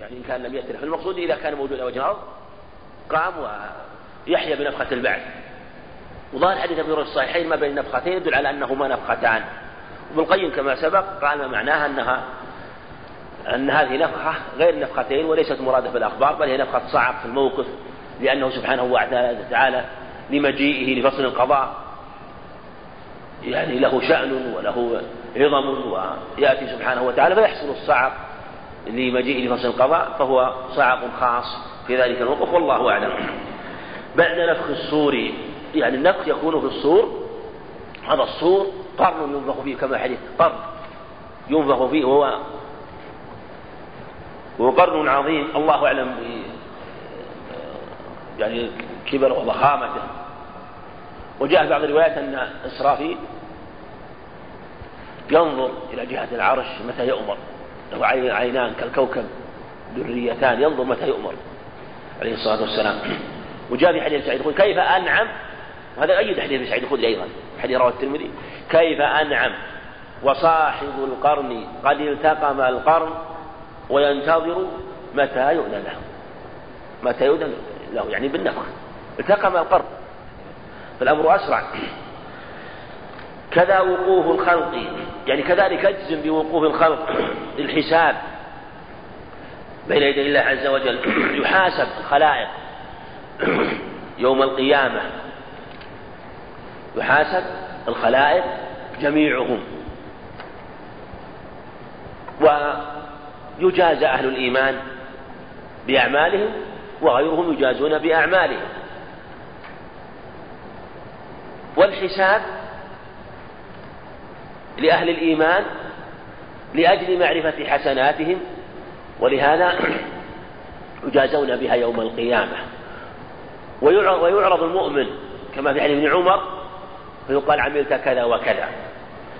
يعني إن كان لم يتلف المقصود إذا كان موجود وجه الأرض قام ويحيى بنفخة البعث. وظاهر حديث هريره الصحيحين ما بين نفختين يدل على أنهما نفختان. ابن القيم كما سبق قال ما معناها انها أن هذه نفخة غير نفختين وليست مرادة في الأخبار بل هي نفخة صعق في الموقف لأنه سبحانه وتعالى لمجيئه لفصل القضاء. يعني له شأن وله عظم ويأتي سبحانه وتعالى فيحصل الصعق لمجيء لفصل القضاء فهو صعق خاص في ذلك الموقف والله أعلم. بعد نفخ الصور يعني النفخ يكون في الصور هذا الصور قرن ينفخ فيه كما حديث قرن ينفخ فيه وهو وهو قرن عظيم الله أعلم يعني كبر وضخامته. وجاء بعض الروايات أن إسرافيل ينظر إلى جهة العرش متى يؤمر. له عينان كالكوكب ذريتان ينظر متى يؤمر عليه الصلاة والسلام. وجاء في حديث سعيد الخدري كيف أنعم؟ وهذا أيد حديث سعيد الخدري أيضا حديث رواه الترمذي. كيف أنعم؟ وصاحب القرن قد التقم القرن وينتظر متى يؤذن له. متى يؤذن له يعني بالنفخ. التقم القرن. فالأمر أسرع. كذا وقوف الخلق. يعني كذلك اجزم بوقوف الخلق للحساب بين يدي الله عز وجل. يحاسب الخلائق. يوم القيامة. يحاسب الخلائق جميعهم. ويجازى أهل الإيمان بأعمالهم وغيرهم يجازون بأعمالهم. والحساب لأهل الإيمان لأجل معرفة حسناتهم ولهذا يجازون بها يوم القيامة. ويعرض المؤمن كما في حديث ابن عمر فيقال عملت كذا وكذا.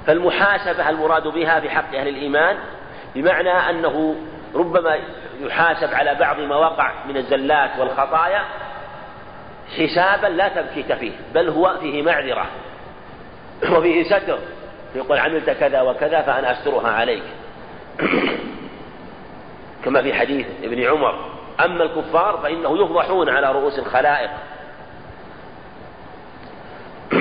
فالمحاسبة المراد بها في حق أهل الإيمان بمعنى أنه ربما يحاسب على بعض ما وقع من الزلات والخطايا حسابا لا تبكيت فيه بل هو فيه معذرة وفيه ستر يقول عملت كذا وكذا فأنا أسترها عليك. كما في حديث ابن عمر. أما الكفار فإنه يفضحون على رؤوس الخلائق.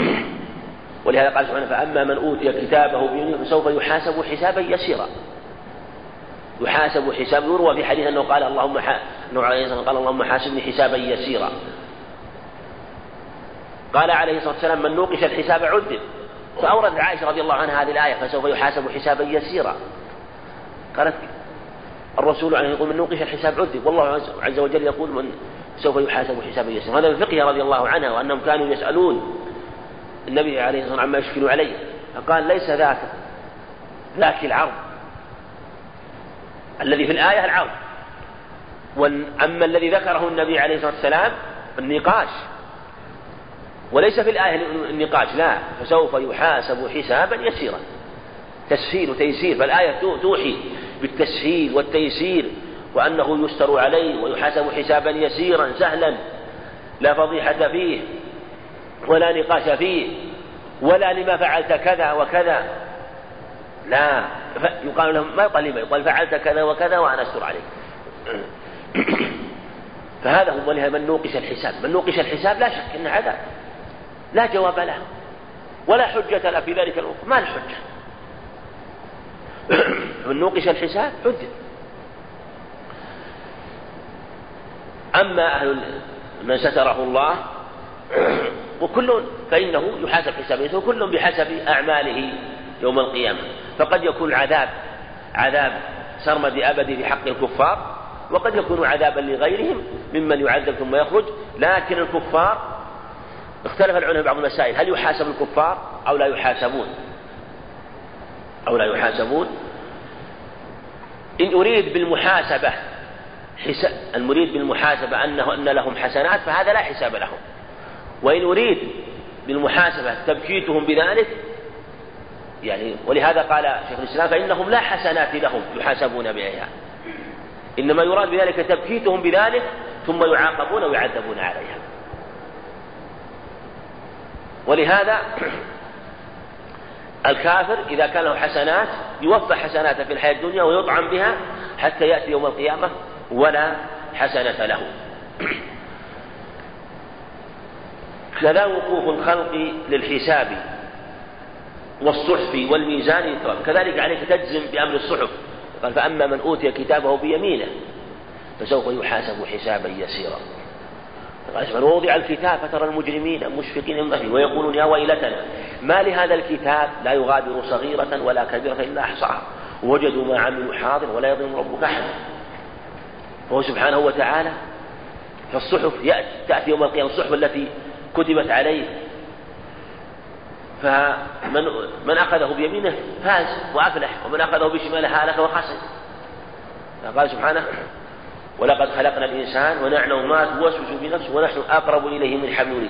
ولهذا قال سبحانه فأما من أوتي كتابه فسوف يحاسب حسابا يسيرا. يحاسب حساب. يروى في حديث أنه قال اللهم ح... قال اللهم حاسبني حسابا يسيرا. قال عليه الصلاة والسلام من نوقش الحساب عذب فأوردت عائشة رضي الله عنها هذه الآية فسوف يحاسب حسابا يسيرا. قالت الرسول عليه يقول من نوقش الحساب عذب والله عز وجل يقول من سوف يحاسب حسابا يسيرا. هذا من فقهها رضي الله عنها وأنهم كانوا يسألون النبي عليه الصلاة والسلام عما يشكل عليه. فقال ليس ذاك ذاك العرض. الذي في الآية العرض. أما الذي ذكره النبي عليه الصلاة والسلام النقاش. وليس في الآية النقاش لا. فسوف يحاسب حسابا يسيرا. تسهيل وتيسير. فالآية توحي بالتسهيل والتيسير وأنه يستر عليه ويحاسب حسابا يسيرا سهلا. لا فضيحة فيه ولا نقاش فيه ولا لما فعلت كذا وكذا. لا. يقال لهم ما يقال لما يقال فعلت كذا وكذا وأنا أستر عليك. فهذا هو من نوقش الحساب. من نوقش الحساب لا شك أنه عذاب لا جواب له ولا حجة له في ذلك الوقت. ما الحجة من نوقش الحساب حجة. أما أهل من ستره الله وكل فإنه يحاسب حسابه وكل بحسب أعماله يوم القيامة. فقد يكون عذاب عذاب سرمد أبدي في حق الكفار وقد يكون عذابا لغيرهم ممن يعذب ثم يخرج لكن الكفار اختلف العلماء بعض المسائل. هل يحاسب الكفار أو لا يحاسبون؟ أو لا يحاسبون؟ إن أريد بالمحاسبة حساب المريد بالمحاسبة أنه أن لهم حسنات فهذا لا حساب لهم. وإن أريد بالمحاسبة تبكيتهم بذلك يعني ولهذا قال شيخ الإسلام فإنهم لا حسنات لهم يحاسبون بها. إنما يراد بذلك تبكيتهم بذلك ثم يعاقبون ويعذبون عليها. ولهذا الكافر إذا كان له حسنات يوفى حسناته في الحياة الدنيا ويطعم بها حتى يأتي يوم القيامة ولا حسنة له. كذا وقوف الخلق للحساب والصحف والميزان كذلك عليك تجزم بأمر الصحف. قال فأما من أوتي كتابه بيمينه فسوف يحاسب حسابا يسيرا. ووضع الكتاب فترى المجرمين مشفقين مما فيه ويقولون يا ويلتنا ما لهذا الكتاب؟ لا يغادر صغيرة ولا كبيرة إلا أحصاها. وجدوا ما عملوا حاضر ولا يظلم ربك أحدا فهو سبحانه وتعالى فالصحف يأتي تأتي يوم القيامة الصحف التي كتبت عليه. فمن من أخذه بيمينه فاز وأفلح ومن أخذه بشماله هلك وخسر. قال سبحانه ولقد خلقنا الإنسان ونعلم ما توسوس في نفسه ونحن أقرب إليه من حبل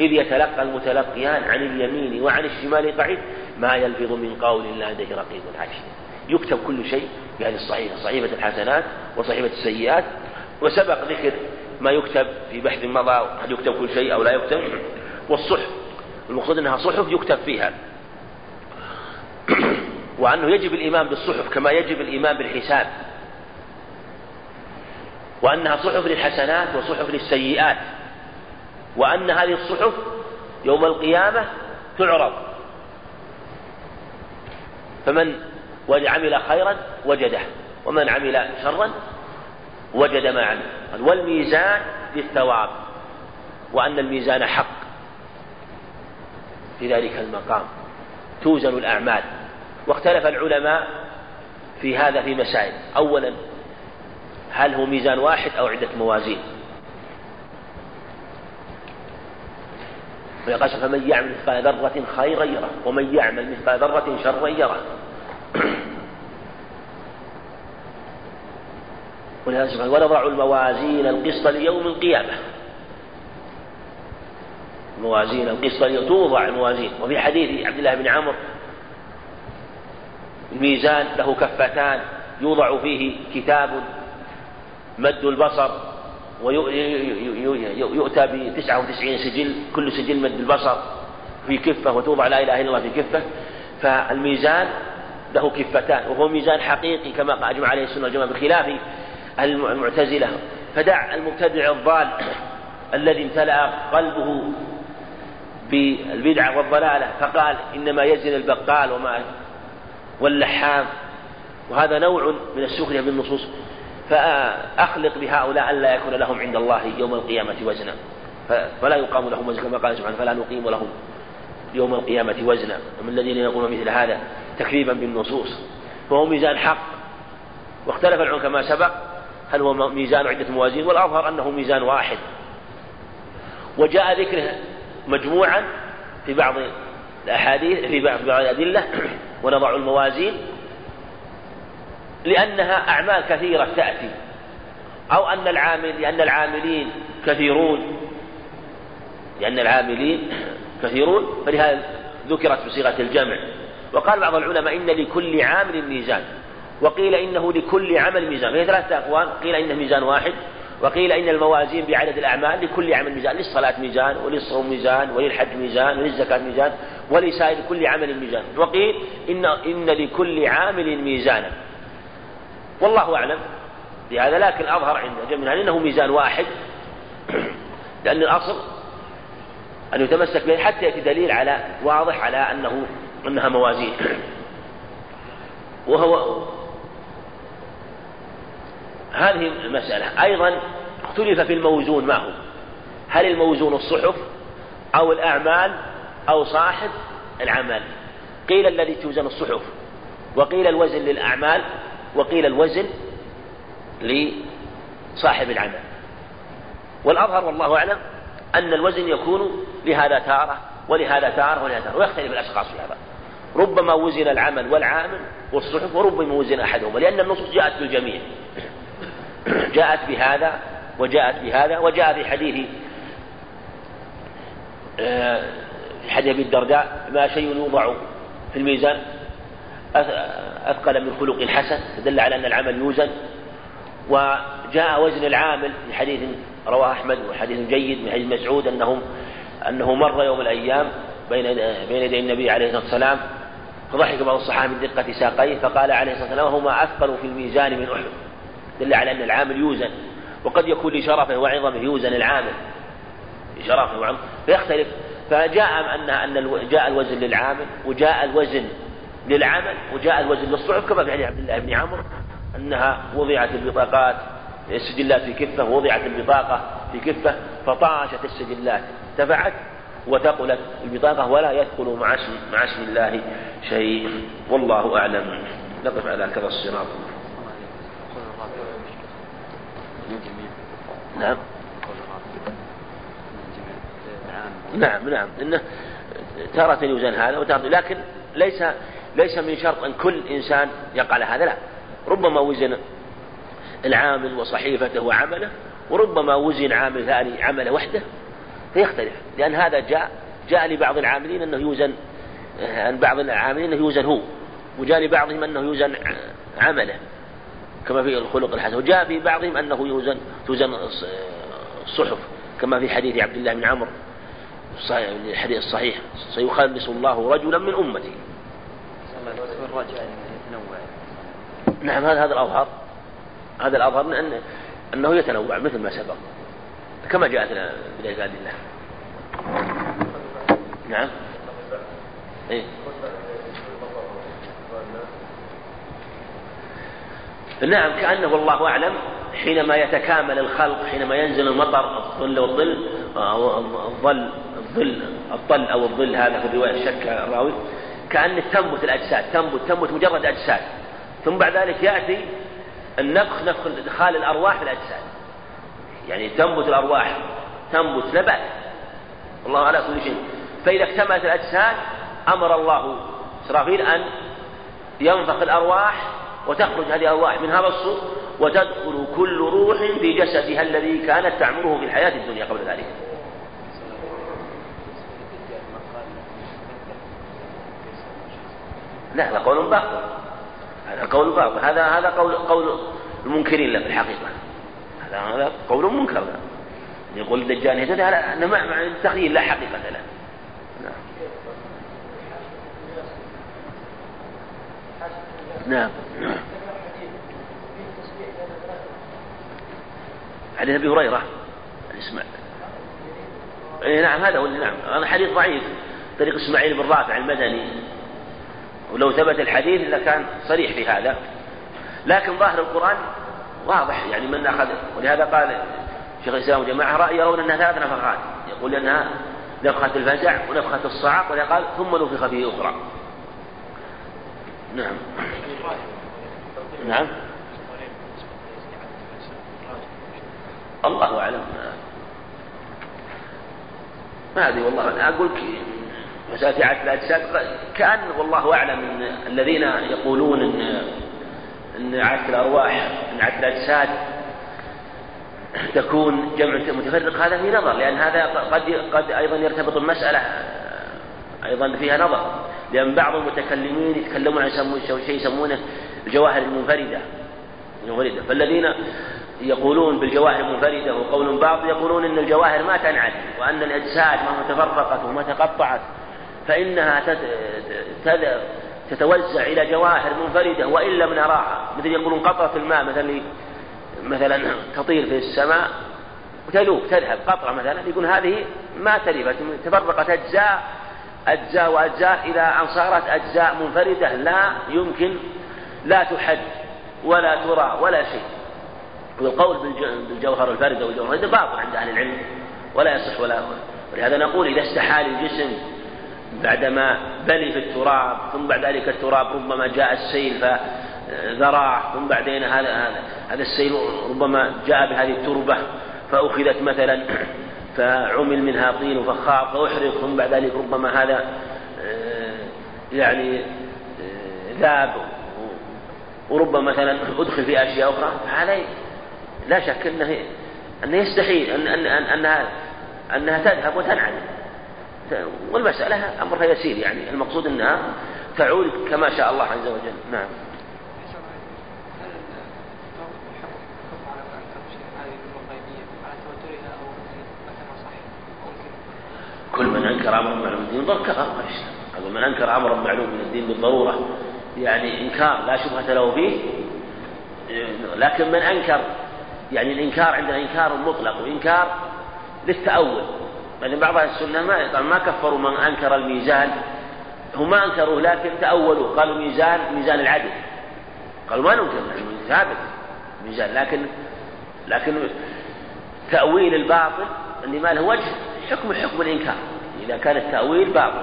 إذ يتلقى المتلقيان عن اليمين وعن الشمال قعيد ما يلفظ من قول إلا لديه رقيب عتيد يكتب كل شيء بهذه الصحيفة صحيفة الحسنات وصحيفة السيئات. وسبق ذكر ما يكتب في بحث مضى هل يكتب كل شيء أو لا يكتب. والصحف المقصود أنها صحف يكتب فيها. وأنه يجب الإيمان بالصحف كما يجب الإيمان بالحساب. وأنها صحف للحسنات وصحف للسيئات وأن هذه الصحف يوم القيامة تعرض. فمن عمل خيرا وجده ومن عمل شرا وجد ما عمل. والميزان للثواب وأن الميزان حق في ذلك المقام. توزن الأعمال. واختلف العلماء في هذا في مسائل. أولا هل هو ميزان واحد أو عدة موازين؟ ويقول فمن يعمل مثقال ذرة خيرا يره ومن يعمل مثقال ذرة شرا يره. ونضع الموازين القسط ليوم القيامة. موازين القسط توضع الموازين. وفي حديث عبد الله بن عمرو الميزان له كفتان يوضع فيه كتاب مد البصر ويؤتى بتسعة وتسعين سجل كل سجل مد البصر في كفة وتوضع لا إله إلا الله في كفة. فالميزان له كفتان وهو ميزان حقيقي كما أجمع عليه السنة والجماعة بخلاف المعتزلة. فدع المبتدع الضال الذي امتلأ قلبه بالبدعة والضلالة فقال إنما يزن البقال وما واللحام. وهذا نوع من السخرية بالنصوص. فأخلق بهؤلاء ألا يكون لهم عند الله يوم القيامة وزنا. فلا يقام لهم وزنا كما قال سبحانه فلا نقيم لهم يوم القيامة وزنا. ومن الذين يقولون مثل هذا تكذيبا بالنصوص فهو ميزان حق. واختلف العلماء كما سبق هل هو ميزان عدة موازين؟ والأظهر أنه ميزان واحد. وجاء ذكره مجموعا في بعض الأحاديث في بعض الأدلة ونضع الموازين لأنها أعمال كثيرة تأتي. أو أن العامل لأن العاملين كثيرون. لأن العاملين كثيرون. فلهذا ذكرت بصيغة الجمع. وقال بعض العلماء إن لكل عامل ميزان. وقيل إنه لكل عمل ميزان. فهي ثلاثة أقوال. قيل إنه ميزان واحد. وقيل إن الموازين بعدد الأعمال لكل عمل ميزان. للصلاة ميزان وللصوم ميزان وللحج ميزان وللزكاة ميزان ولسائر كل عمل ميزان. وقيل إن إن لكل عامل ميزانا. والله أعلم بهذا لكن أظهر عند جميع أنه ميزان واحد. لأن الأصل أن يتمسك به حتى يأتي دليل على واضح على أنه أنها موازين. وهو هذه المسألة. أيضا اختلف في الموزون ما هو؟ هل الموزون الصحف أو الأعمال أو صاحب العمل؟ قيل الذي توزن الصحف وقيل الوزن للأعمال وقيل الوزن لصاحب العمل. والأظهر والله أعلم أن الوزن يكون لهذا تارة ولهذا تارة ولهذا تارة ويختلف الأشخاص في هذا. ربما وزن العمل والعامل والصحف وربما وزن أحدهما لأن النصوص جاءت بالجميع. جاءت بهذا وجاءت بهذا وجاء في حديث آه، حديث أبي الدرداء ما شيء يوضع في الميزان أثقل من خلق حسن دل على أن العمل يوزن. وجاء وزن العامل في حديث رواه أحمد وحديث جيد من حديث مسعود أنهم أنه مر يوم الأيام بين بين يدي النبي عليه الصلاة والسلام فضحك بعض الصحابة من دقة ساقيه فقال عليه الصلاة والسلام هما أثقل في الميزان من أحد. دل على أن العامل يوزن. وقد يكون لشرفه وعظمه يوزن العامل. لشرفه وعظمه. فيختلف. فجاء أن أن جاء الوزن للعامل وجاء الوزن للعمل وجاء الوزن للصحف كما في عبد الله بن عمرو أنها وضعت البطاقات السجلات في كفة ووضعت البطاقة في كفة فطاشت السجلات ارتفعت وثقلت البطاقة ولا يثقل مع اسم مع اسم الله شيء والله أعلم. نقف على كذا الصراط. نعم. نعم نعم. إنه تارة يوزن هذا وتارة لكن ليس ليس من شرط أن كل إنسان يقع على هذا لا. ربما وزن العامل وصحيفته وعمله وربما وزن عامل ثاني عمله وحده. فيختلف لأن هذا جاء جاء لبعض العاملين أنه يوزن عن بعض العاملين أنه يوزن هو وجاء لبعضهم أنه يوزن عمله. كما في الخلق الحسن وجاء في بعضهم أنه يوزن توزن الصحف كما في حديث عبد الله بن عمرو الحديث الصحيح سيخلص الله رجلا من أمتي نعم هذا هذا الأظهر. هذا الأظهر أن أنه يتنوع مثل ما سبق. كما جاءت بالعباد الله. نعم. إيه؟ نعم كأنه والله أعلم حينما يتكامل الخلق حينما ينزل المطر الظل والظل الظل الظل الظل أو الظل هذا في الرواية شك الراوي. كأن تنبت الأجساد تنبت تنبت مجرد أجساد. ثم بعد ذلك يأتي النفخ نفخ إدخال الأرواح في الأجساد. يعني تنبت الأرواح تنبت نبات الله على كل شيء. فإذا اكتملت الأجساد أمر الله إسرافيل أن ينفخ الأرواح وتخرج هذه الأرواح من هذا الصوت وتدخل كل روح في جسدها الذي كانت تعمره في الحياة الدنيا قبل ذلك. لا هذا قول باطل. هذا قول باطل. هذا هذا قول قول المنكرين له في الحقيقة. هذا هذا قول منكر. يقول الدجال يهتدي أن مع التخيل لا حقيقة له. نعم. نعم. حديث أبي هريرة. اسمع. اي نعم هذا هو نعم. هذا حديث ضعيف. طريق إسماعيل بن رافع المدني. ولو ثبت الحديث لكان صريح في هذا. لكن ظاهر القرآن واضح يعني من أخذ. ولهذا قال شيخ الإسلام وجماعة رأي يرون أنها ثلاث نفخات يقول أنها نفخة الفزع ونفخة الصعق قال ثم نفخ فيه أخرى. نعم. نعم. الله أعلم. ما أدري والله أنا أقول مسألة إعادة الأجساد. كأن والله أعلم إن الذين يقولون إن أن إعادة الأرواح أن إعادة الأجساد تكون جمع متفرق هذا في نظر لأن هذا قد قد أيضا يرتبط المسألة أيضا فيها نظر. لأن بعض المتكلمين يتكلمون عن شيء يسمونه الجواهر المنفردة. المنفردة. فالذين يقولون بالجواهر المنفردة وقول بعض يقولون أن الجواهر ما تنعت وأن الأجساد مهما تفرقت وما تقطعت. فإنها تتوزع إلى جواهر منفردة وإن لم نراها. مثل يقولون قطرة الماء مثلا مثلا تطير في السماء وتلوك تذهب قطرة مثلا يقول هذه ما تلفت تفرقت أجزاء أجزاء وأجزاء إذا أن صارت أجزاء منفردة لا يمكن لا تحد ولا ترى ولا شيء. والقول بالجوهر الفارد والجوهر الفارد باطل عند أهل العلم ولا يصح ولا ولهذا نقول إذا استحال الجسم بعدما بلي في التراب ثم بعد ذلك التراب ربما جاء السيل فذراه ثم بعدين هذا هذا السيل ربما جاء بهذه التربة فأخذت مثلا فعمل منها طين وفخار فأحرق ثم بعد ذلك ربما هذا آه، يعني آه، ذاب وربما مثلا أدخل في أشياء أخرى. هذا لا شك أنه أنه يستحيل أن أن أنها أنها تذهب وتنعدم والمسألة أمرها يسير يعني المقصود أنها تعود كما شاء الله عز وجل. نعم. كل من أنكر امرا معلوم الدين ضر كفر من أنكر امرا معلوم من الدين بالضرورة يعني إنكار لا شبهة له فيه. لكن من أنكر يعني الإنكار عندنا إنكار مطلق وإنكار للتأول. يعني بعض أهل السنة ما ما كفروا من أنكر الميزان. هم ما أنكروه لكن تأولوا. قالوا ميزان ميزان العدل. قالوا ما ننكر ثابت. ميزان. لكن لكن تأويل الباطل اللي ما له وجه حكم حكم الإنكار. إذا كان التأويل باطل.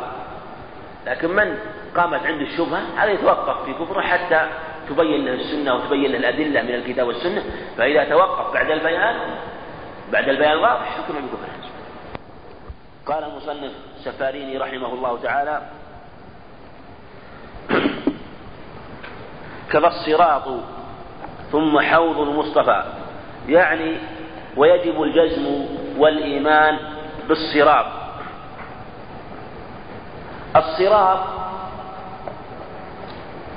لكن من قامت عنده الشبهة هذا يتوقف في كفره حتى تبين له السنة وتبين له الأدلة من الكتاب والسنة. فإذا توقف بعد البيان بعد البيان الواضح حكم بكفره قال المصنف السفاريني رحمه الله تعالى كذا الصراط ثم حوض المصطفى. يعني ويجب الجزم والإيمان بالصراط. الصراط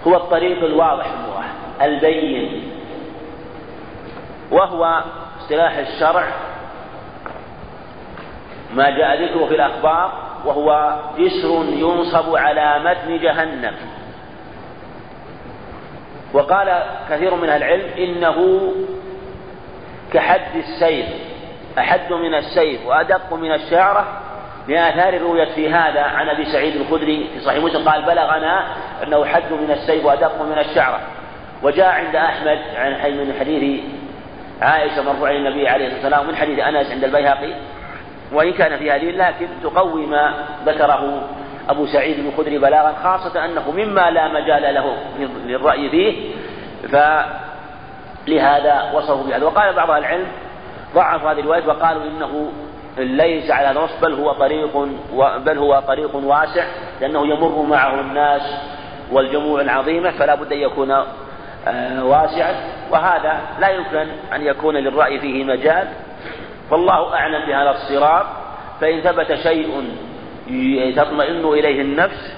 هو الطريق الواضح البين وهو اصطلاح الشرع ما جاء ذكره في الأخبار وهو جسر ينصب على متن جهنم. وقال كثير من العلم إنه كحد السيف أحد من السيف وأدق من الشعرة لآثار رويت في هذا عن أبي سعيد الخدري في صحيح مسلم قال بلغنا أنه حد من السيف وأدق من الشعرة وجاء عند أحمد عن من حديث عائشة مرفوع النبي عليه الصلاة والسلام من حديث أنس عند البيهقي وإن كان في هذه لكن تقوي ما ذكره أبو سعيد الخدري بلاغا خاصة أنه مما لا مجال له للرأي فيه فلهذا وصفه بهذا. وقال بعض العلم ضعف هذه الرواية وقالوا إنه ليس على هذا الوصف بل هو طريق بل هو طريق واسع لأنه يمر معه الناس والجموع العظيمة فلا بد أن يكون آه، واسعا. وهذا لا يمكن أن يكون للرأي فيه مجال فالله أعلم بهذا الصراط فإن ثبت شيء تطمئن إليه النفس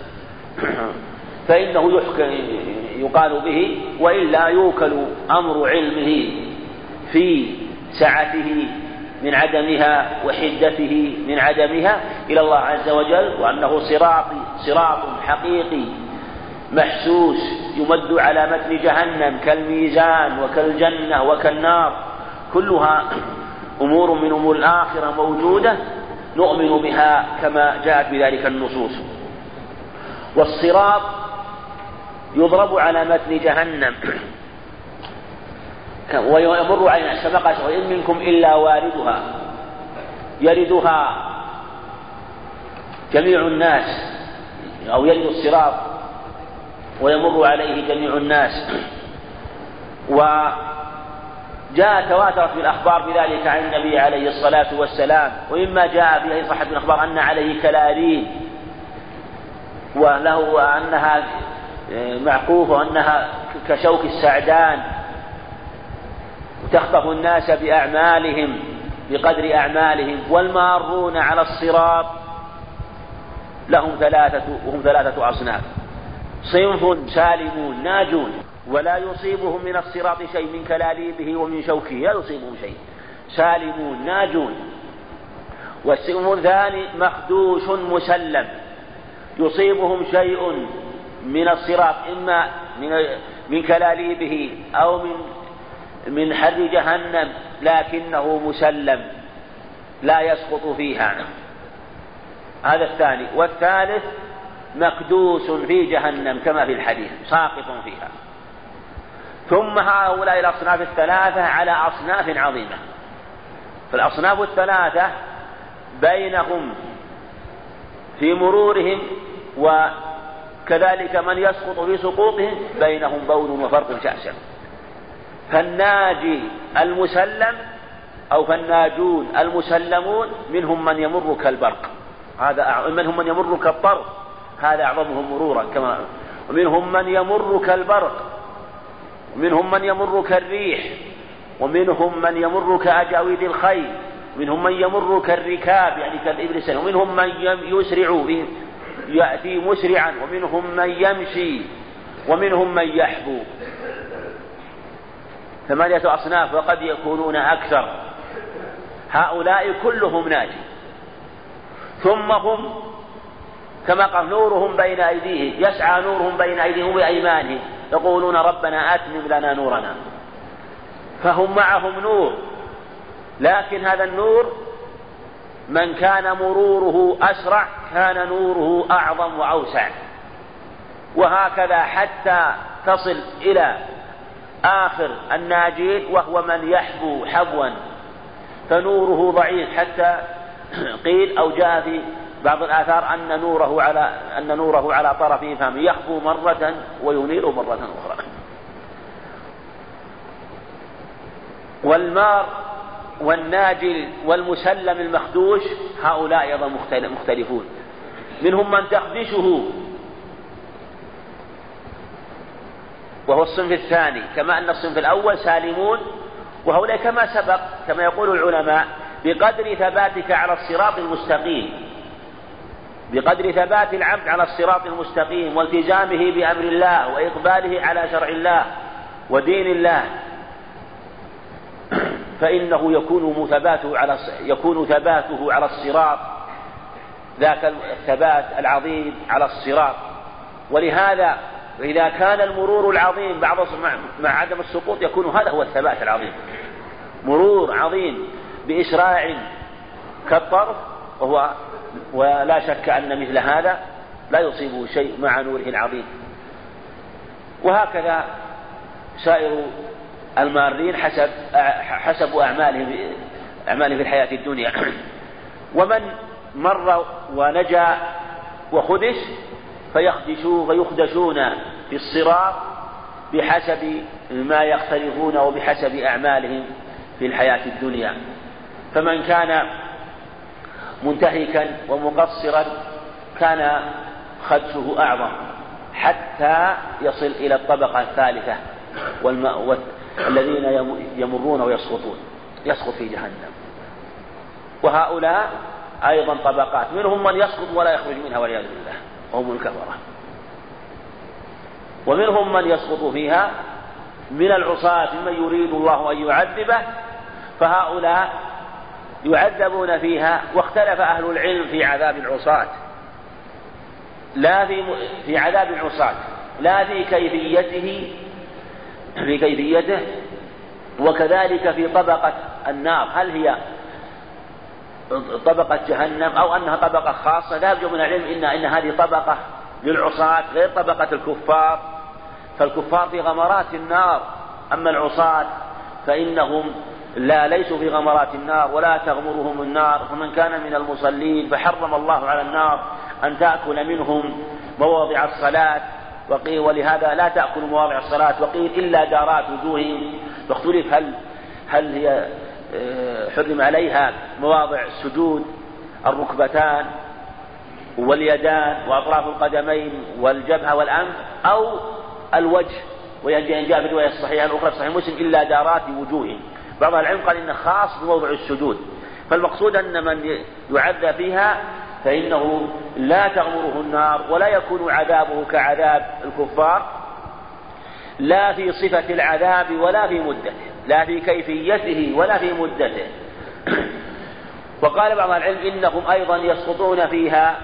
فإنه يقال به وإلا يوكل أمر علمه في سعته من عدمها وحدته من عدمها إلى الله عز وجل وأنه صراط صراط حقيقي محسوس يمد على متن جهنم كالميزان وكالجنة وكالنار كلها أمور من أمور الآخرة موجودة نؤمن بها كما جاءت بذلك النصوص. والصراط يضرب على متن جهنم. ويمر علينا. قال وإن منكم إلا واردها. يردها جميع الناس أو يرد الصراط ويمر عليه جميع الناس. وجاء تواترت في الأخبار بذلك عن النبي عليه الصلاة والسلام ومما جاء في صحة الأخبار أن عليه كلالين وله أنها معقوف وأنها كشوك السعدان تخطف الناس بأعمالهم بقدر أعمالهم والمارون على الصراط لهم ثلاثة وهم ثلاثة أصناف صنف سالمون ناجون. ولا يصيبهم من الصراط شيء من كلاليبه ومن شوكه لا يصيبهم شيء. سالمون ناجون. والصنف الثاني مخدوش مسلم. يصيبهم شيء من الصراط إما من من كلاليبه أو من من حر جهنم لكنه مسلم لا يسقط فيها. هذا الثاني. والثالث مكدوس في جهنم كما في الحديث ساقط فيها. ثم هؤلاء الأصناف الثلاثة على أصناف عظيمة. فالأصناف الثلاثة بينهم في مرورهم وكذلك من يسقط في سقوطهم بينهم بون وفرق شاسع. فالناجي المسلم أو فالناجون المسلمون منهم من يمر كالبرق. هذا منهم من يمر كالطرف هذا أعظمهم مرورا كما ومنهم من يمر كالبرق. ومنهم من يمر كالريح ومنهم من يمر كأجاويد الخيل منهم من يمر كالركاب يعني كالإبل ومنهم من يسرع يأتي مسرعا ومنهم من يمشي ومنهم من يحبو. ثمانية أصناف وقد يكونون أكثر. هؤلاء كلهم ناجي. ثم هم كما قال نورهم بين أيديهم يسعى نورهم بين أيديهم وبأيمانهم يقولون ربنا أتمم لنا نورنا. فهم معهم نور. لكن هذا النور من كان مروره أسرع كان نوره أعظم وأوسع. وهكذا حتى تصل إلى آخر الناجين وهو من يحبو حبوا. فنوره ضعيف حتى قيل أو جاء في بعض الآثار أن نوره على أن نوره على طرف فمه يخفو مرة وينير مرة أخرى. والمار والناجل والمسلم المخدوش هؤلاء أيضا مختلفون. منهم من تخدشه. وهو الصنف الثاني. كما أن الصنف الأول سالمون. وهؤلاء كما سبق كما يقول العلماء بقدر ثباتك على الصراط المستقيم. بقدر ثبات العبد على الصراط المستقيم والتزامه بأمر الله وإقباله على شرع الله ودين الله فإنه يكون ثباته على يكون ثباته على الصراط ذاك الثبات العظيم على الصراط. ولهذا إذا كان المرور العظيم بعض مع عدم السقوط يكون هذا هو الثبات العظيم. مرور عظيم بإسراع كالطرف وهو ولا شك أن مثل هذا لا يصيبه شيء مع نوره العظيم. وهكذا سائر المارين حسب حسب أعمالهم أعمالهم في الحياة الدنيا. ومن مر ونجا وخدش فيخدشون فيخدشون في الصراط بحسب ما يقترفون وبحسب أعمالهم في الحياة الدنيا. فمن كان منتهكا ومقصرا كان خدشه أعظم حتى يصل إلى الطبقة الثالثة والماء الذين يمرون ويسقطون يسقط في جهنم. وهؤلاء أيضا طبقات منهم من يسقط ولا يخرج منها والعياذ بالله وهم الكفرة. ومنهم من يسقط فيها من العصاة من يريد الله أن يعذبه فهؤلاء يعذبون فيها واختلف أهل العلم في عذاب العصاة. لا في في عذاب العصاة لا في كيفيته في كيفيته وكذلك في طبقة النار. هل هي طبقة جهنم أو أنها طبقة خاصة؟ لا يرجو من العلم إن إن هذه طبقة للعصاة غير طبقة الكفار. فالكفار في غمرات النار. أما العصاة فإنهم لا ليسوا في غمرات النار ولا تغمرهم النار فمن كان من المصلين فحرم الله على النار أن تأكل منهم مواضع الصلاة. وقيل ولهذا لا تأكل مواضع الصلاة وقيل إلا دارات وجوههم. فاختلف هل هل هي آه، حرم عليها مواضع السجود الركبتان واليدان وأطراف القدمين والجبهة والأنف أو الوجه ويجاء في الرواية الصحيحة الأخرى في صحيح مسلم إلا دارات وجوههم. بعض العلم قال إنه خاص بموضع السجود. فالمقصود أن من يعذب فيها فإنه لا تغمره النار ولا يكون عذابه كعذاب الكفار لا في صفة العذاب ولا في مدته لا في كيفيته ولا في مدته. وقال بعض العلم إنهم أيضا يسقطون فيها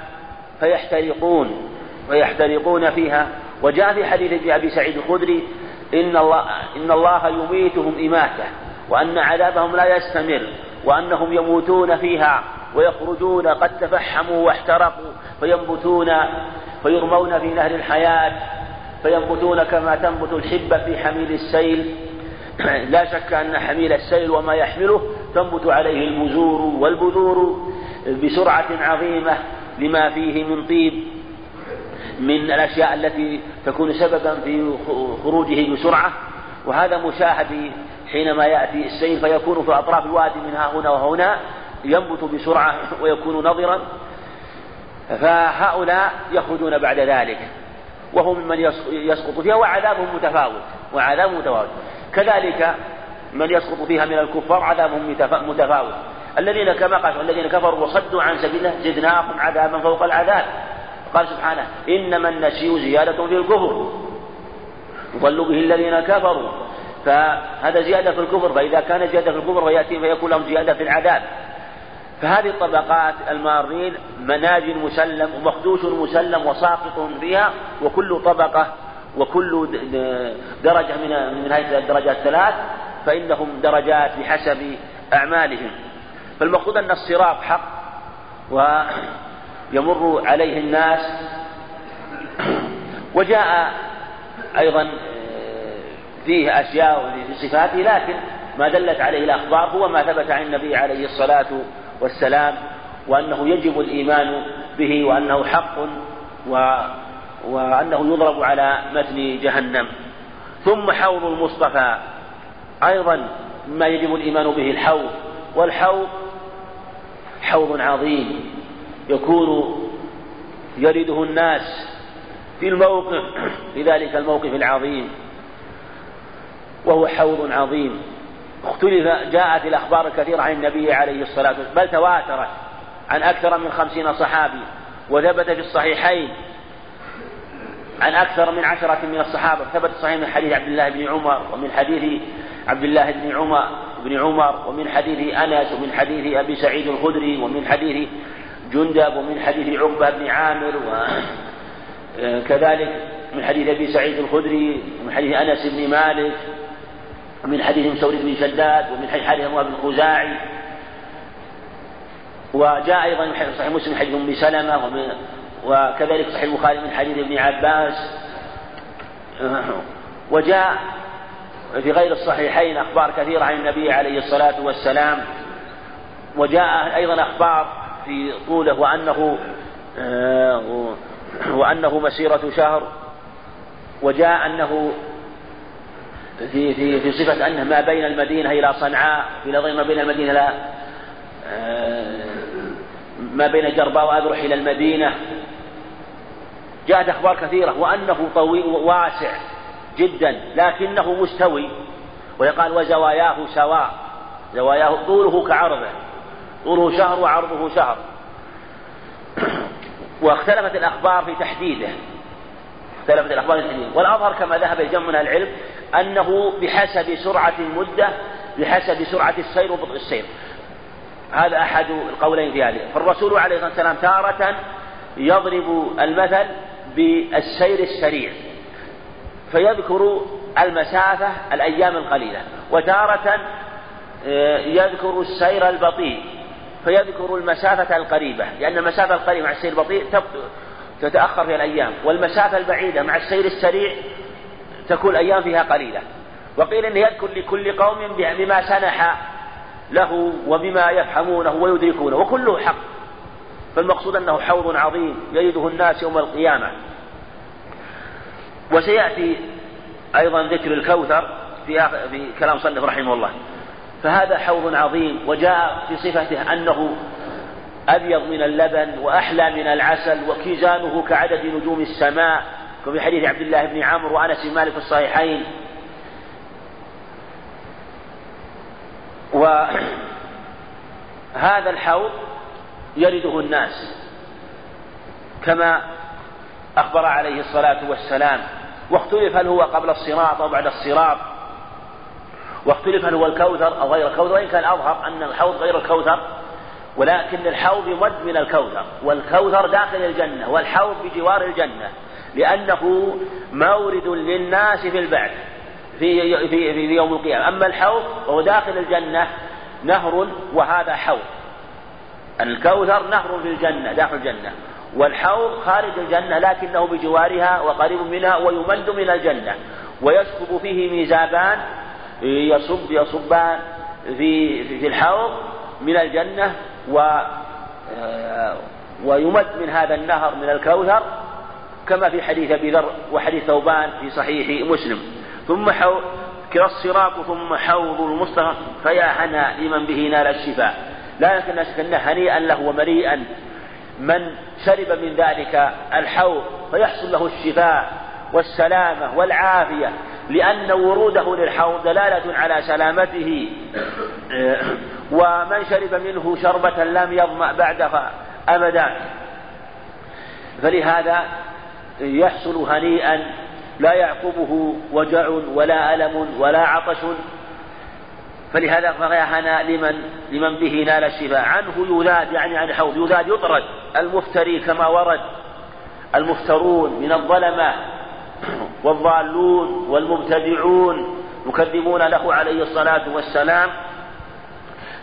فيحترقون ويحترقون فيها. وجاء في حديث أبي سعيد الخدري إن الله إن الله يميتهم إماتة. وأن عذابهم لا يستمر وأنهم يموتون فيها ويخرجون قد تفحموا واحترقوا فينبتون فيرمون في نهر الحياة فينبتون كما تنبت الحبة في حميل السيل. لا شك أن حميل السيل وما يحمله تنبت عليه البذور والبذور بسرعة عظيمة لما فيه من طيب من الأشياء التي تكون سببا في خروجه بسرعة. وهذا مشاهد حينما يأتي السيل فيكون في أطراف الوادي من ها هنا وهنا ينبت بسرعة ويكون نضرا فهؤلاء يخرجون بعد ذلك وهم ممن يسقط فيها وعذابهم متفاوت وعذابهم متفاوت. كذلك من يسقط فيها من الكفار عذابهم متفاوت. الذين كما قال الذين كفروا وصدوا عن سبيله زدناهم عذابا فوق العذاب. قال سبحانه إنما النسيء زيادة في الكفر. يضل به الذين كفروا. فهذا زيادة في الكفر فإذا كان زيادة في الكفر فيأتي فيكون لهم زيادة في العذاب. فهذه الطبقات المارين مناج مسلم ومخدوش مسلم وساقط فيها وكل طبقة وكل درجة من من هذه الدرجات الثلاث فإنهم درجات بحسب أعمالهم. فالمقصود أن الصراط حق ويمر عليه الناس. وجاء أيضا فيه أشياء في صفاته لكن ما دلت عليه الأخبار هو ما ثبت عن النبي عليه الصلاة والسلام وأنه يجب الإيمان به وأنه حق و وأنه يضرب على متن جهنم. ثم حوض المصطفى. أيضا مما يجب الإيمان به الحوض. والحوض حوض عظيم يكون يرده الناس في الموقف في ذلك الموقف العظيم وهو حوض عظيم. اختلف جاءت الأخبار الكثيرة عن النبي عليه الصلاة والسلام بل تواترت عن أكثر من خمسين صحابي وثبت في الصحيحين عن أكثر من عشرة من الصحابة. ثبت صحيح من حديث عبد الله بن عمر ومن حديث عبد الله بن عمر بن عمر ومن حديث أنس ومن حديث أبي سعيد الخدري ومن حديث جندب ومن حديث عقبة بن عامر وكذلك من حديث أبي سعيد الخدري ومن حديث أنس بن مالك ومن حديث مسور بن شداد ومن حديث حارث بن الخزاعي. وجاء أيضا من صحيح مسلم حديث أم سلمة وكذلك صحيح البخاري من حديث ابن عباس. وجاء في غير الصحيحين أخبار كثيرة عن النبي عليه الصلاة والسلام. وجاء أيضا أخبار في طوله وأنه وأنه مسيرة شهر وجاء أنه في في في صفة أنه ما بين المدينة إلى صنعاء في ما بين المدينة إلى ما بين جرباء وأذرح إلى المدينة. جاءت أخبار كثيرة وأنه طويل واسع جدا لكنه مستوي. ويقال وزواياه سواء زواياه طوله كعرضه طوله شهر وعرضه شهر. واختلفت الأخبار في تحديده. اختلفت الأخبار في تحديده. والأظهر كما ذهب جمع من العلم أنه بحسب سرعة المدة بحسب سرعة السير وبطء السير. هذا أحد القولين في هذه. فالرسول عليه الصلاة والسلام تارة يضرب المثل بالسير السريع. فيذكر المسافة الأيام القليلة. وتارة آه، يذكر السير البطيء. فيذكر المسافة القريبة لأن المسافة القريبة مع السير البطيء تتأخر في الأيام والمسافة البعيدة مع السير السريع تكون الأيام فيها قليلة. وقيل أنه يذكر لكل قوم بما سنح له وبما يفهمونه ويدركونه وكله حق. فالمقصود أنه حوض عظيم يرده الناس يوم القيامة. وسيأتي أيضا ذكر الكوثر في, في كلام صنف رحمه الله. فهذا حوض عظيم وجاء في صفته أنه أبيض من اللبن وأحلى من العسل وكيزانه كعدد نجوم السماء وفي حديث عبد الله بن عمرو وأنس بن مالك في الصحيحين. وهذا الحوض يرده الناس كما أخبر عليه الصلاة والسلام واختلف هل هو قبل الصراط أو بعد الصراط. واختلف هل هو الكوثر أو غير الكوثر وإن كان أظهر أن الحوض غير الكوثر ولكن الحوض يمد من الكوثر والكوثر داخل الجنة والحوض بجوار الجنة لأنه مورد للناس في البعث في في في يوم القيامة. أما الحوض فهو داخل الجنة نهر وهذا حوض. الكوثر نهر في الجنة داخل الجنة. والحوض خارج الجنة لكنه بجوارها وقريب منها ويمد من الجنة ويسكب فيه ميزابان يصب يصبان في في الحوض من الجنة و ويمد من هذا النهر من الكوثر كما في حديث أبي ذر وحديث ثوبان في صحيح مسلم. ثم حوض كلا الصراط ثم حوض المصطفى فيا هنا لمن به نال الشفاء. لا يمكن أن هنيئا له ومريئا من شرب من ذلك الحوض فيحصل له الشفاء والسلامة والعافية. لأن وروده للحوض دلالة على سلامته. ومن شرب منه شربة لم يظمأ بعدها أبدا. فلهذا يحصل هنيئا لا يعقبه وجع ولا ألم ولا عطش. فلهذا فغيهنا لمن لمن به نال الشفاء. عنه يذاد يعني عن الحوض يذاد يطرد. المفتري كما ورد. المفترون من الظلمة. والضالون والمبتدعون يكذبون له عليه الصلاة والسلام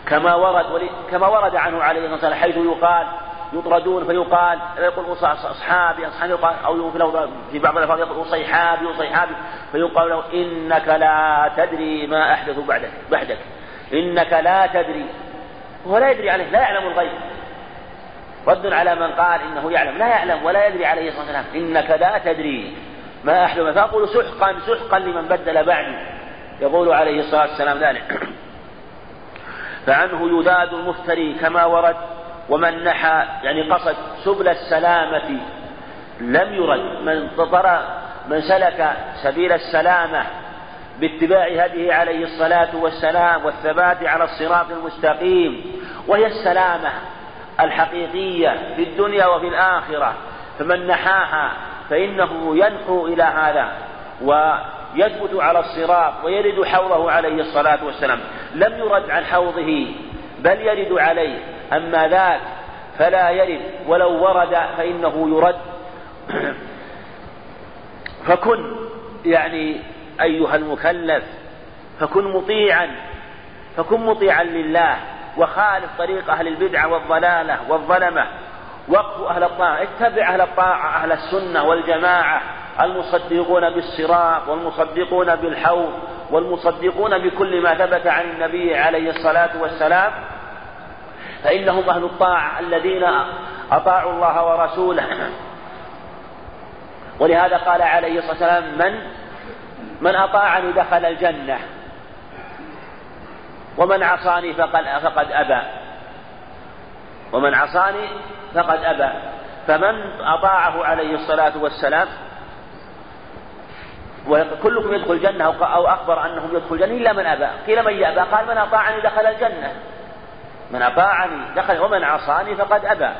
كما ورد كما ورد عنه عليه الصلاة والسلام حيث يقال يطردون فيقال يقول أصحابي أصحابي يقال أو في بعض الألفاظ يقول أصيحابي أصيحابي. فيقال له إنك لا تدري ما أحدث بعدك بعدك. إنك لا تدري. هو لا يدري عليه لا يعلم الغيب. رد على من قال إنه يعلم. لا يعلم ولا يدري عليه الصلاة والسلام. إنك لا تدري. ما أحدث فأقول سحقا سحقا لمن بدل بعدي. يقول عليه الصلاة والسلام ذلك. فعنه يذاد المفتري كما ورد ومن نحى يعني قصد سبل السلامة. لم يرد. من من سلك سبيل السلامة باتباع هديه عليه الصلاة والسلام والثبات على الصراط المستقيم وهي السلامة الحقيقية في الدنيا وفي الآخرة. فمن نحاها فإنه ينحو إلى هذا ويثبت على الصراط ويرد حوضه عليه الصلاة والسلام. لم يرد عن حوضه بل يرد عليه. أما ذاك فلا يرد ولو ورد فإنه يرد. فكن يعني أيها المكلف فكن مطيعا فكن مطيعا لله وخالف طريق أهل البدعة والضلالة والظلمة. وقف أهل الطاعة اتبع أهل الطاعة أهل السنة والجماعة المصدقون بالصراط والمصدقون بالحوض والمصدقون بكل ما ثبت عن النبي عليه الصلاة والسلام. فإنهم أهل الطاعة الذين أطاعوا الله ورسوله. ولهذا قال عليه الصلاة والسلام من من أطاعني دخل الجنة ومن عصاني فقد فقد أبى. ومن عصاني فقد أبى. فمن أطاعه عليه الصلاة والسلام وكلكم يدخل الجنة أو أخبر أنهم يدخل الجنة إلا من أبى. قيل من يأبى؟ قال من أطاعني دخل الجنة. من أطاعني دخل ومن عصاني فقد أبى.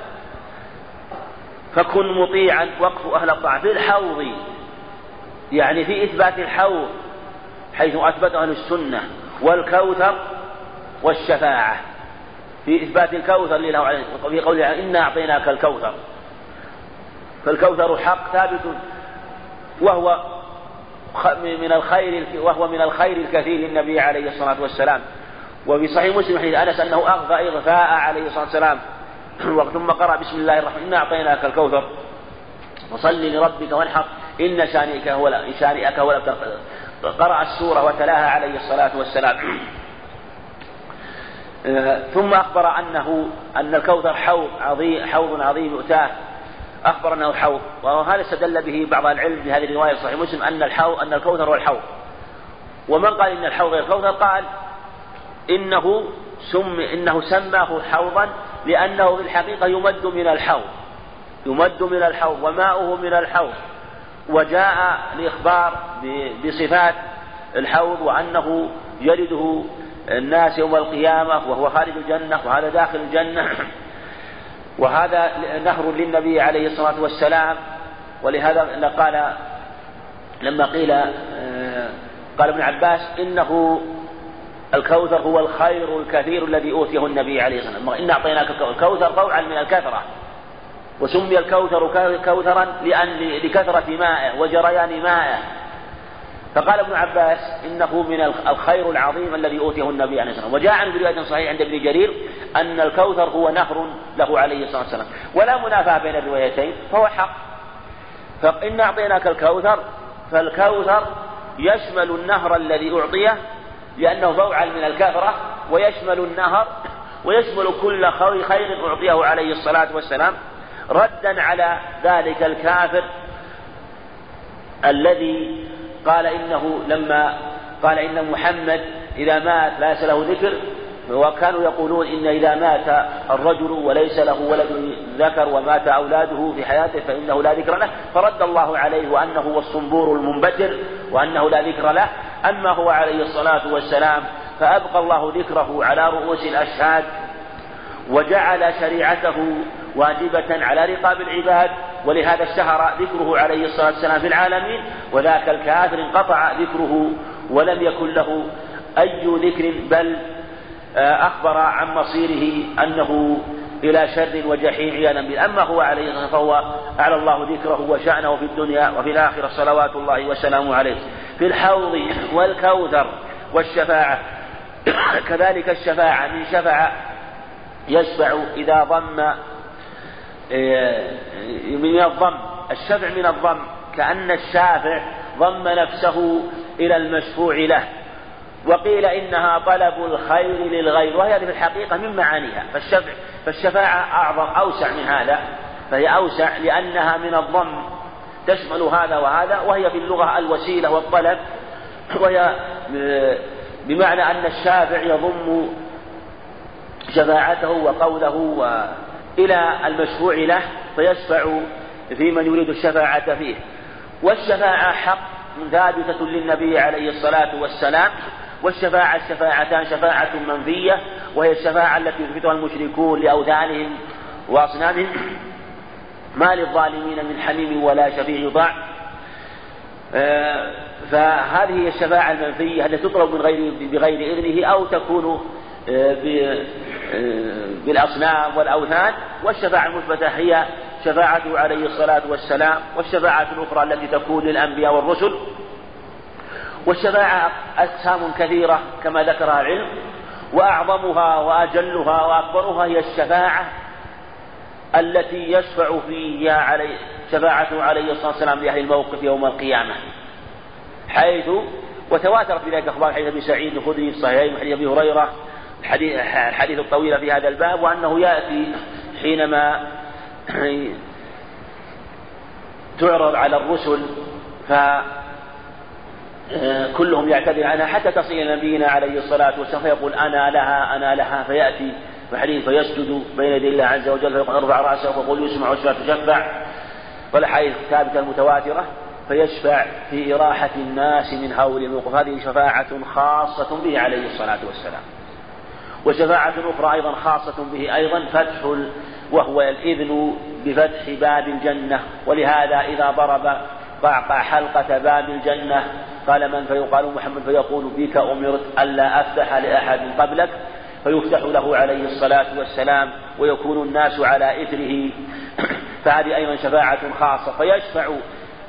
فكن مطيعا وقف أهل الطاعة. في الحوض يعني في إثبات الحوض حيث أثبت أهل السنة والكوثر والشفاعة. في إثبات الكوثر لله في قوله إنا أعطيناك الكوثر. فالكوثر حق ثابت وهو من الخير وهو من الخير الكثير للنبي عليه الصلاة والسلام. وفي صحيح مسلم حديث أنس أنه أغفى إغفاء عليه الصلاة والسلام. ثم قرأ بسم الله الرحمن إنا أعطيناك الكوثر. وصل لربك وانحر إن شانئك هو شانئك هو قرأ السورة وتلاها عليه الصلاة والسلام. ثم أخبر أنه أن الكوثر حوض عظيم حوض عظيم يؤتاه. أخبر أنه حوض وهذا استدل به بعض العلم في هذه الرواية صحيح مسلم أن الحوض أن الكوثر هو الحوض. ومن قال إن الحوض غير الكوثر؟ قال إنه سم إنه سماه حوضا لأنه في الحقيقة يمد من الحوض. يمد من الحوض وماؤه من الحوض. وجاء الإخبار بصفات الحوض وأنه يرده الناس يوم القيامة وهو خارج الجنة وهذا داخل الجنة. وهذا نهر للنبي عليه الصلاة والسلام. ولهذا قال لما قيل آه، قال ابن عباس إنه الكوثر هو الخير الكثير الذي أوتيه النبي عليه الصلاة والسلام. إن أعطيناك الكوثر طوعا من الكثرة. وسمي الكوثر كوثرا لأن لكثرة مائه وجريان مائه. فقال ابن عباس إنه من الخير العظيم الذي أوتيه النبي عليه الصلاة والسلام. وجاء عن رواية صحيح عند ابن جرير أن الكوثر هو نهر له عليه الصلاة والسلام. ولا منافاة بين الروايتين فهو حق. فإن أعطيناك الكوثر فالكوثر يشمل النهر الذي أعطيه لأنه فوعل من الكثرة ويشمل النهر ويشمل كل خير أعطيه عليه الصلاة والسلام. ردا على ذلك الكافر الذي قال إنه لما قال إن محمد إذا مات ليس له ذكر وكانوا يقولون إن إذا مات الرجل وليس له ولد ذكر ومات أولاده في حياته فإنه لا ذكر له. فرد الله عليه وأنه هو الصنبور المنبتر وأنه لا ذكر له. أما هو عليه الصلاة والسلام فأبقى الله ذكره على رؤوس الأشهاد وجعل شريعته واجبة على رقاب العباد ولهذا اشتهر ذكره عليه الصلاة والسلام في العالمين وذاك الكافر انقطع ذكره ولم يكن له أي ذكر بل آه، أخبر عن مصيره أنه إلى شر وجحيم عياذا بالله. أما هو عليه الصلاة فهو أعلى الله ذكره وشأنه في الدنيا وفي الآخرة صلوات الله وسلامه عليه. في الحوض والكوثر والشفاعة. كذلك الشفاعة من شفع يشفع إذا ضم من الضم. الشفع من الضم. كأن الشافع ضم نفسه إلى المشفوع له. وقيل إنها طلب الخير للغير وهي في الحقيقة من معانيها. فالشفع فالشفاعة أعظم أوسع من هذا. فهي أوسع لأنها من الضم. تشمل هذا وهذا وهي في اللغة الوسيلة والطلب. وهي بمعنى أن الشافع يضم شفاعته وقوله إلى المشفوع له فيشفع في من يريد الشفاعة فيه. والشفاعة حق ثابتة للنبي عليه الصلاة والسلام. والشفاعة الشفاعتان شفاعة منفية وهي الشفاعة التي يثبتها المشركون لأوثانهم وأصنامهم. ما للظالمين من حميم ولا شفيع يطاع آه، فهذه هي الشفاعة المنفية التي تطلب من غير بغير إذنه أو تكون بالأصنام والأوثان والشفاعة المثبتة هي شفاعته عليه الصلاة والسلام والشفاعة الأخرى التي تكون للأنبياء والرسل والشفاعة أقسام كثيرة كما ذكرها العلم وأعظمها وأجلها وأكبرها هي الشفاعة التي يشفع فيها عليه شفاعته عليه الصلاة والسلام لأهل الموقف يوم القيامة. حيث وتواترت بذلك أخبار حديث أبي سعيد الخدري في الصحيحين وحديث أبي هريرة الحديث, الحديث الطويل في هذا الباب وأنه يأتي حينما تعرض على الرسل ف كلهم يعتذر عنها حتى تصل إلى نبينا عليه الصلاة والسلام فيقول أنا لها أنا لها فيأتي محلين فيسجد بين يدي الله عز وجل فيقول ارفع رأسه ويقول يسمع واشفع تشفع. والأحاديث الثابتة المتواترة فيشفع في إراحة الناس من هول الوقوف. هذه شفاعة خاصة به عليه الصلاة والسلام. وشفاعة أخرى أيضا خاصة به أيضا فتح وهو الإذن بفتح باب الجنة. ولهذا إذا ضرب قعقع حلقة باب الجنة قال من فيقال محمد فيقول بك أمرت ألا أفتح لأحد قبلك. فيفتح له عليه الصلاة والسلام ويكون الناس على إثره. فهذه أيضا شفاعة خاصة. فيشفع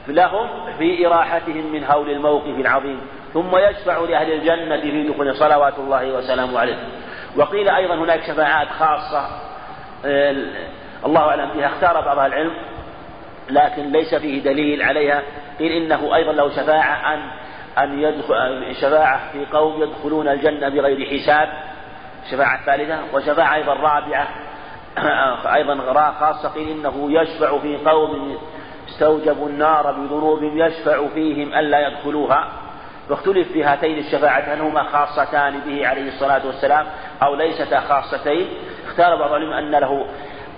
لهم في إراحتهم من هول الموقف العظيم. ثم يشفع لأهل الجنة في دخول صلوات الله وسلامه عليه. وقيل أيضا هناك شفاعات خاصة الله أعلم بها اختار بعض العلم لكن ليس فيه دليل عليها. قيل إنه أيضا له شفاعة أن أن يدخل شفاعة في قوم يدخلون الجنة بغير حساب الشفاعة الثالثة وشفاعة أيضا رابعة أيضا خاصة. قيل إنه يشفع في قوم استوجبوا النار بذنوب يشفع فيهم ألا يدخلوها. واختلف في هاتين الشفاعتين هما خاصتان به عليه الصلاة والسلام. أو ليستا خاصتين. اختار بعض العلماء أن له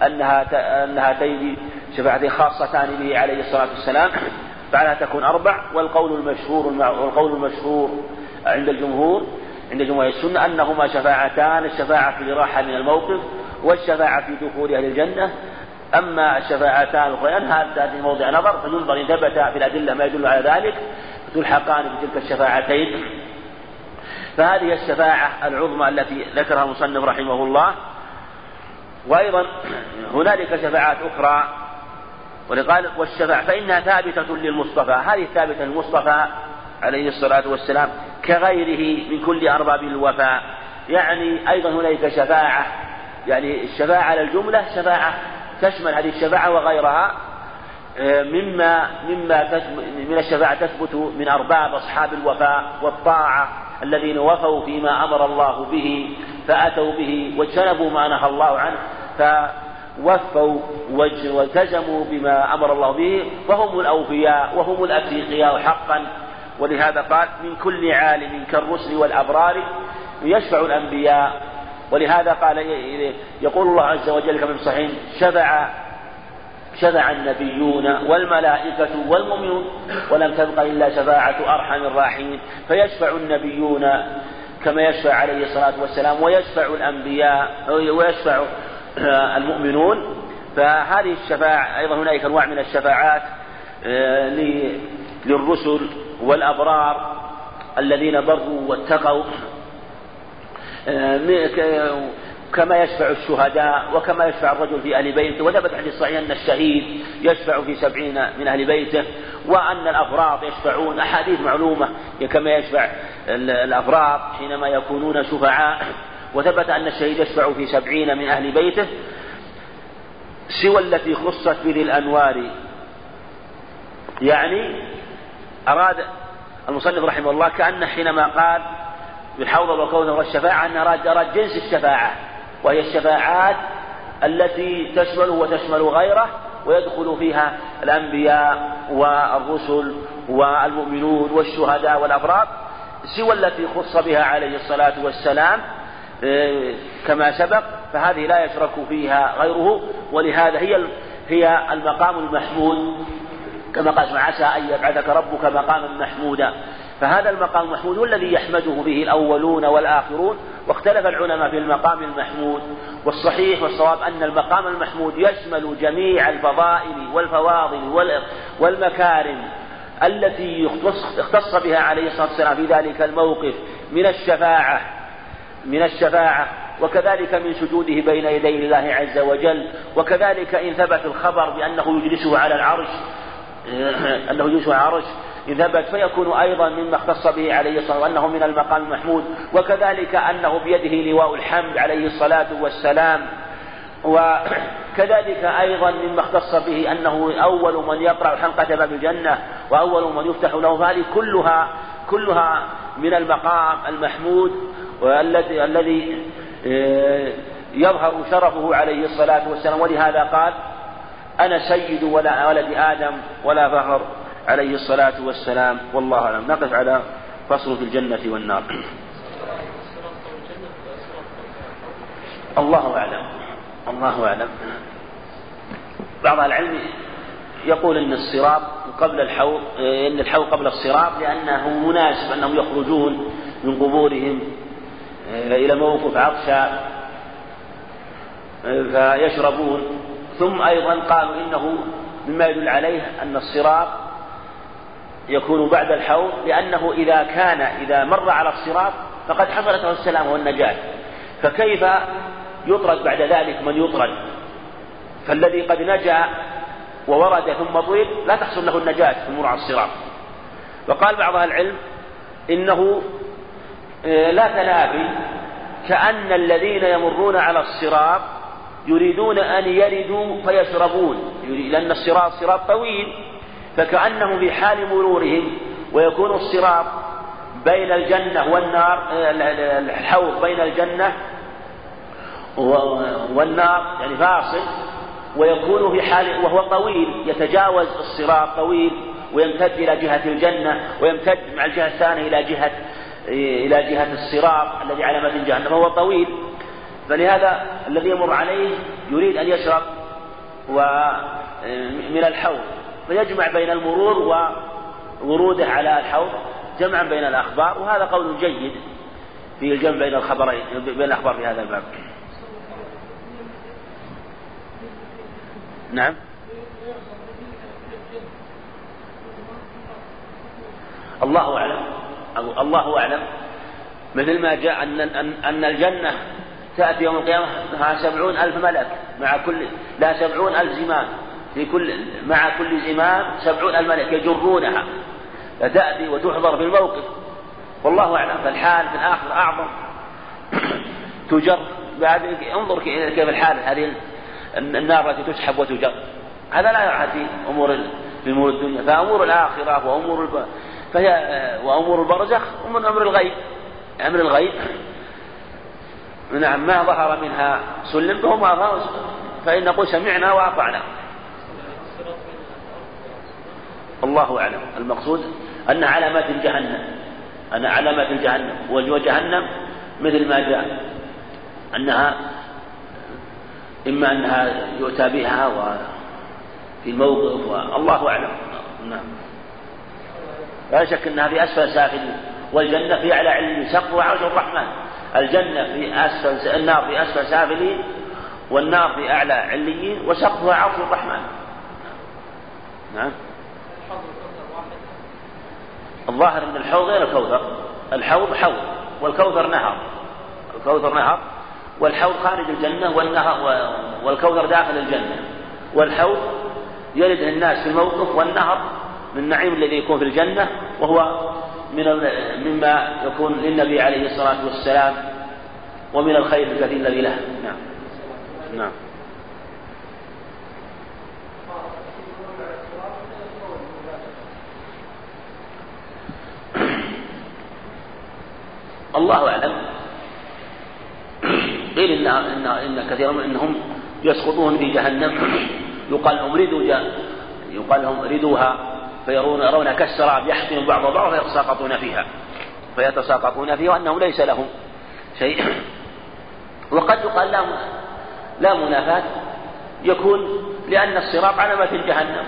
أنها أن هاتين شفاعتين خاصتان به عليه الصلاة والسلام. فعلها تكون أربع والقول المشهور والقول المشهور عند الجمهور عند جمهور السنة أنهما شفاعتان الشفاعة في الراحة من الموقف والشفاعة في دخول أهل الجنة. أما الشفاعتان الأخريان هذا موضع نظر فينظر إن ثبت في الأدلة ما يدل على ذلك تلحقان بتلك الشفاعتين. فهذه الشفاعة العظمى التي ذكرها المصنف رحمه الله. وأيضا هنالك شفاعات أخرى ولقال والشفاعة فإنها ثابتة للمصطفى. هذه ثابتة للمصطفى عليه الصلاة والسلام كغيره من كل أرباب الوفاء. يعني أيضا هنالك شفاعة يعني الشفاعة على الجملة شفاعة تشمل هذه الشفاعة وغيرها آه، مما مما من الشفاعة تثبت من أرباب أصحاب الوفاء والطاعة الذين وفوا فيما أمر الله به فأتوا به واجتنبوا ما نهى الله عنه فوفوا والتزموا بما أمر الله به فهم الأوفياء وهم الأتقياء حقا. ولهذا قال من كل عالم كالرسل والأبرار يشفع الأنبياء. ولهذا قال يقول الله عز وجل كما في الصحيح شفع شفع النبيون والملائكة والمؤمنون ولم تبق إلا شفاعة أرحم الراحمين. فيشفع النبيون كما يشفع عليه الصلاة والسلام ويشفع الأنبياء ويشفع المؤمنون. فهذه الشفاعة أيضا هنالك أنواع من الشفاعات آه، للرسل والأبرار الذين بروا واتقوا. آه، كما يشفع الشهداء وكما يشفع الرجل في أهل بيته وثبت حديث صحيح أن الشهيد يشفع في سبعين من أهل بيته وأن الأفراط يشفعون أحاديث معلومة كما يشفع الأفراط حينما يكونون شفعاء. وثبت أن الشهيد يشفع في سبعين من أهل بيته سوى التي خصت بذي الأنوار. يعني أراد المصنف رحمه الله كأن حينما قال بالحوض والكوثر والشفاعة أن أراد جنس الشفاعة. وهي الشفاعات التي تشمله وتشمل غيره ويدخل فيها الأنبياء والرسل والمؤمنون والشهداء والأبرار سوى التي خص بها عليه الصلاة والسلام آه، كما سبق فهذه لا يشرك فيها غيره ولهذا هي هي المقام المحمود كما قال عسى أن يبعثك ربك مقاما محمودا. فهذا المقام المحمود هو الذي يحمده به الأولون والآخرون واختلف العلماء في المقام المحمود. والصحيح والصواب أن المقام المحمود يشمل جميع الفضائل والفواضل والمكارم التي اختص بها عليه الصلاة والسلام في ذلك الموقف من الشفاعة من الشفاعة وكذلك من سجوده بين يدي الله عز وجل. وكذلك إن ثبت الخبر بأنه يجلسه على العرش أنه يجلسه على العرش ثبت فيكون أيضا مما اختص به عليه الصلاة والسلام أنه من المقام المحمود. وكذلك أنه بيده لواء الحمد عليه الصلاة والسلام. وكذلك أيضا مما اختص به أنه أول من يقرأ حلقة باب الجنة وأول من يفتح له فهذه كلها كلها من المقام المحمود والذي الذي آه، يظهر شرفه عليه الصلاة والسلام. ولهذا قال أنا سيد ولا ولد آدم ولا فخر عليه الصلاة والسلام والله أعلم. نقف على فصل في الجنة والنار. الله أعلم. الله أعلم. بعض العلم يقول أن الصراط قبل الحوض أن الحوض قبل الصراط لأنه مناسب أنهم يخرجون من قبورهم إلى موقف عطشا فيشربون. ثم أيضا قالوا إنه مما يدل عليه أن الصراط يكون بعد الحوض لأنه إذا كان إذا مر على الصراط فقد حصلت له السلامة والنجاة. فكيف يطرد بعد ذلك من يطرد؟ فالذي قد نجا وورد ثم طرد لا تحصل له النجاة في المرور على الصراط. وقال بعض أهل العلم إنه آه، لا تنافي كأن الذين يمرون على الصراط يريدون أن يردوا فيشربون لأن الصراط صراط طويل. فكأنهم في حال مرورهم ويكون الصراط بين الجنة والنار الحوض بين الجنة والنار يعني فاصل ويكون في حال وهو طويل يتجاوز الصراط طويل ويمتد إلى جهة الجنة ويمتد مع الجهة الثانية إلى جهة إلى جهة الصراط الذي على متن جهنم وهو طويل. فلهذا الذي يمر عليه يريد أن يشرب من الحوض. فيجمع بين المرور ووروده على الحوض جمعا بين الأخبار وهذا قول جيد في الجمع بين الخبرين بين الأخبار في هذا الباب. نعم. الله أعلم. الله أعلم. مثل ما جاء أن أن الجنة تأتي يوم القيامة مع سبعون ألف ملك مع كل لا سبعون ألف زمام في كل مع كل زمام سبعون ألف ملك يجرونها. فتأتي وتحضر في الموقف. والله أعلم فالحال في الآخر أعظم. تجر. بعد انظر كيف الحال. هذه النار التي تسحب وتجر. هذا لا يعهد في أمور في أمور الدنيا. فأمور الآخرة وأمور. فهي وأمور البرزخ ومن أمر الغيب. أمر الغيب. نعم ما ظهر منها سلم فهما فإن نقول سمعنا وأطعنا. الله أعلم. المقصود أن علامات جهنم أن علامات جهنم وجهنم مثل ما جاء أنها إما أنها يؤتى بها وفي الموقف والله أعلم. نعم. لا شك أنها في أسفل سافلين والجنة في أعلى علم سقف وعرش الرحمن. الجنة في أسفل النار في أسفل سافلين والنار في أعلى عليين وسقفها عرش الرحمن. نعم. الظاهر أن الحوض غير الكوثر. الحوض حوض والكوثر نهر. الكوثر نهر والحوض خارج الجنة والنهر والكوثر داخل الجنة. والحوض يرده الناس في الموقف والنهر من النعيم الذي يكون في الجنة وهو من مما يكون للنبي عليه الصلاة والسلام ومن الخير الكثير الذي له. نعم. نعم. الله أعلم. قيل إن إن إن كثيرا منهم يسقطون في جهنم. يقال لهم ردوا يقال لهم ردوها فيرون يرون كالسراب يحطم بعض بعض فيتساقطون فيها. فيتساقطون فيها وأنه ليس لهم شيء. وقد يقال لا لا منافاة. يكون لأن الصراط علامة جهنم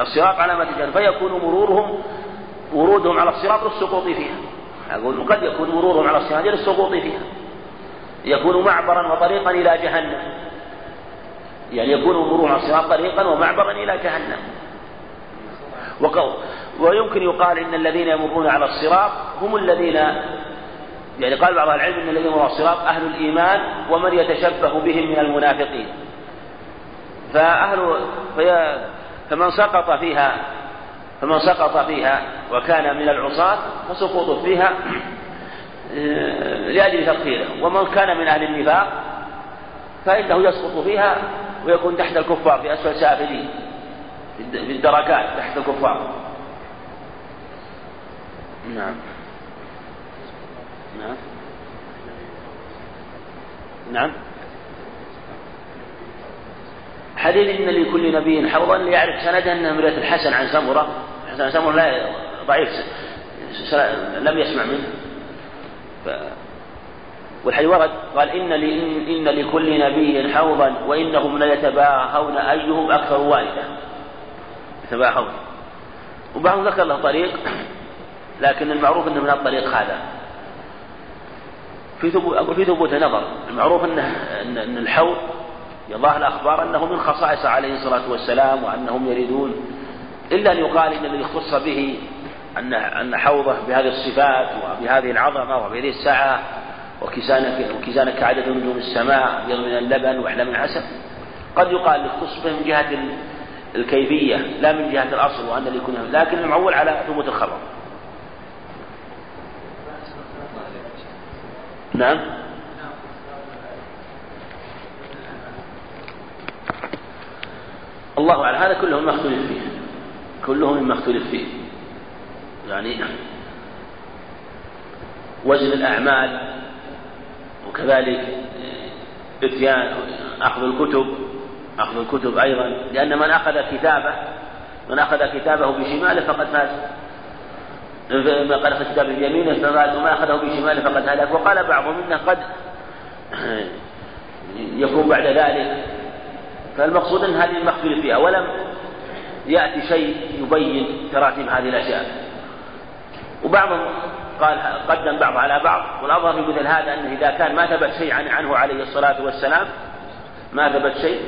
الصراط علامة جهنم فيكون مرورهم ورودهم على الصراط للسقوط فيها. أقول قد يكون مرورهم على الصراط للسقوط فيها. يكون معبرا وطريقا إلى جهنم. يعني يكون مرورهم على الصراط طريقا ومعبرا إلى جهنم. ويمكن يقال إن الذين يمرون على الصراط هم الذين يعني قال بعض العلم إن الذين يمرون على الصراط أهل الإيمان ومن يتشبه بهم من المنافقين. فاهل في فمن سقط فيها فمن سقط فيها وكان من العصاة فسقوطه فيها آه، لأجل تطهيره ومن كان من أهل النفاق فإنه يسقط فيها ويكون تحت الكفار في أسفل سافلين في الدركات تحت الكفار. نعم. نعم. نعم. حديث إن لكل نبي حوضا ليعرف سندا من الحسن عن سمرة لا ضعيف. لم يسمع منه. ف... والحديث ورد قال إن لي إن لكل نبي حوضا وإنهم ليتباهون أيهم أكثر والدة يتباهون. وبعضهم ذكر له طريق لكن المعروف أنه من الطريق هذا. في ثبوت أقول في ثبوت نظر. المعروف أنه أن الحوض الله الأخبار أنه من خصائص عليه الصلاة والسلام وأنهم يريدون إلا أن يقال إن الذي اختص به أن أن حوضه بهذه الصفات وبهذه العظمة وبهذه السعة وكيزانك وكيزانك كعدد نجوم السماء أبيض من اللبن وأحلى من العسل. قد يقال اختص به من جهة الكيفية لا من جهة الأصل وأن يكون لكن المعول على ثبوت الخبر. نعم. الله أعلم. هذا كله مما اختلف فيه. كله مما اختلف فيه. يعني وزن الأعمال وكذلك إتيان أخذ الكتب أخذ الكتب أيضا لأن من أخذ كتابه من أخذ كتابه بشماله فقد فاز قال في كتابه بيمينه فقال وما أخذه بشماله فقد هلك. وقال بعضهم إنه قد يكون بعد ذلك. فالمقصود أن هذه المختلف فيها. ولم يأتي شيء يبين تراتيب هذه الأشياء. وبعضهم قال قدم بعض على بعض والأظهر في مثل هذا أنه إذا كان ما ثبت شيء عنه عليه الصلاة والسلام ما ثبت شيء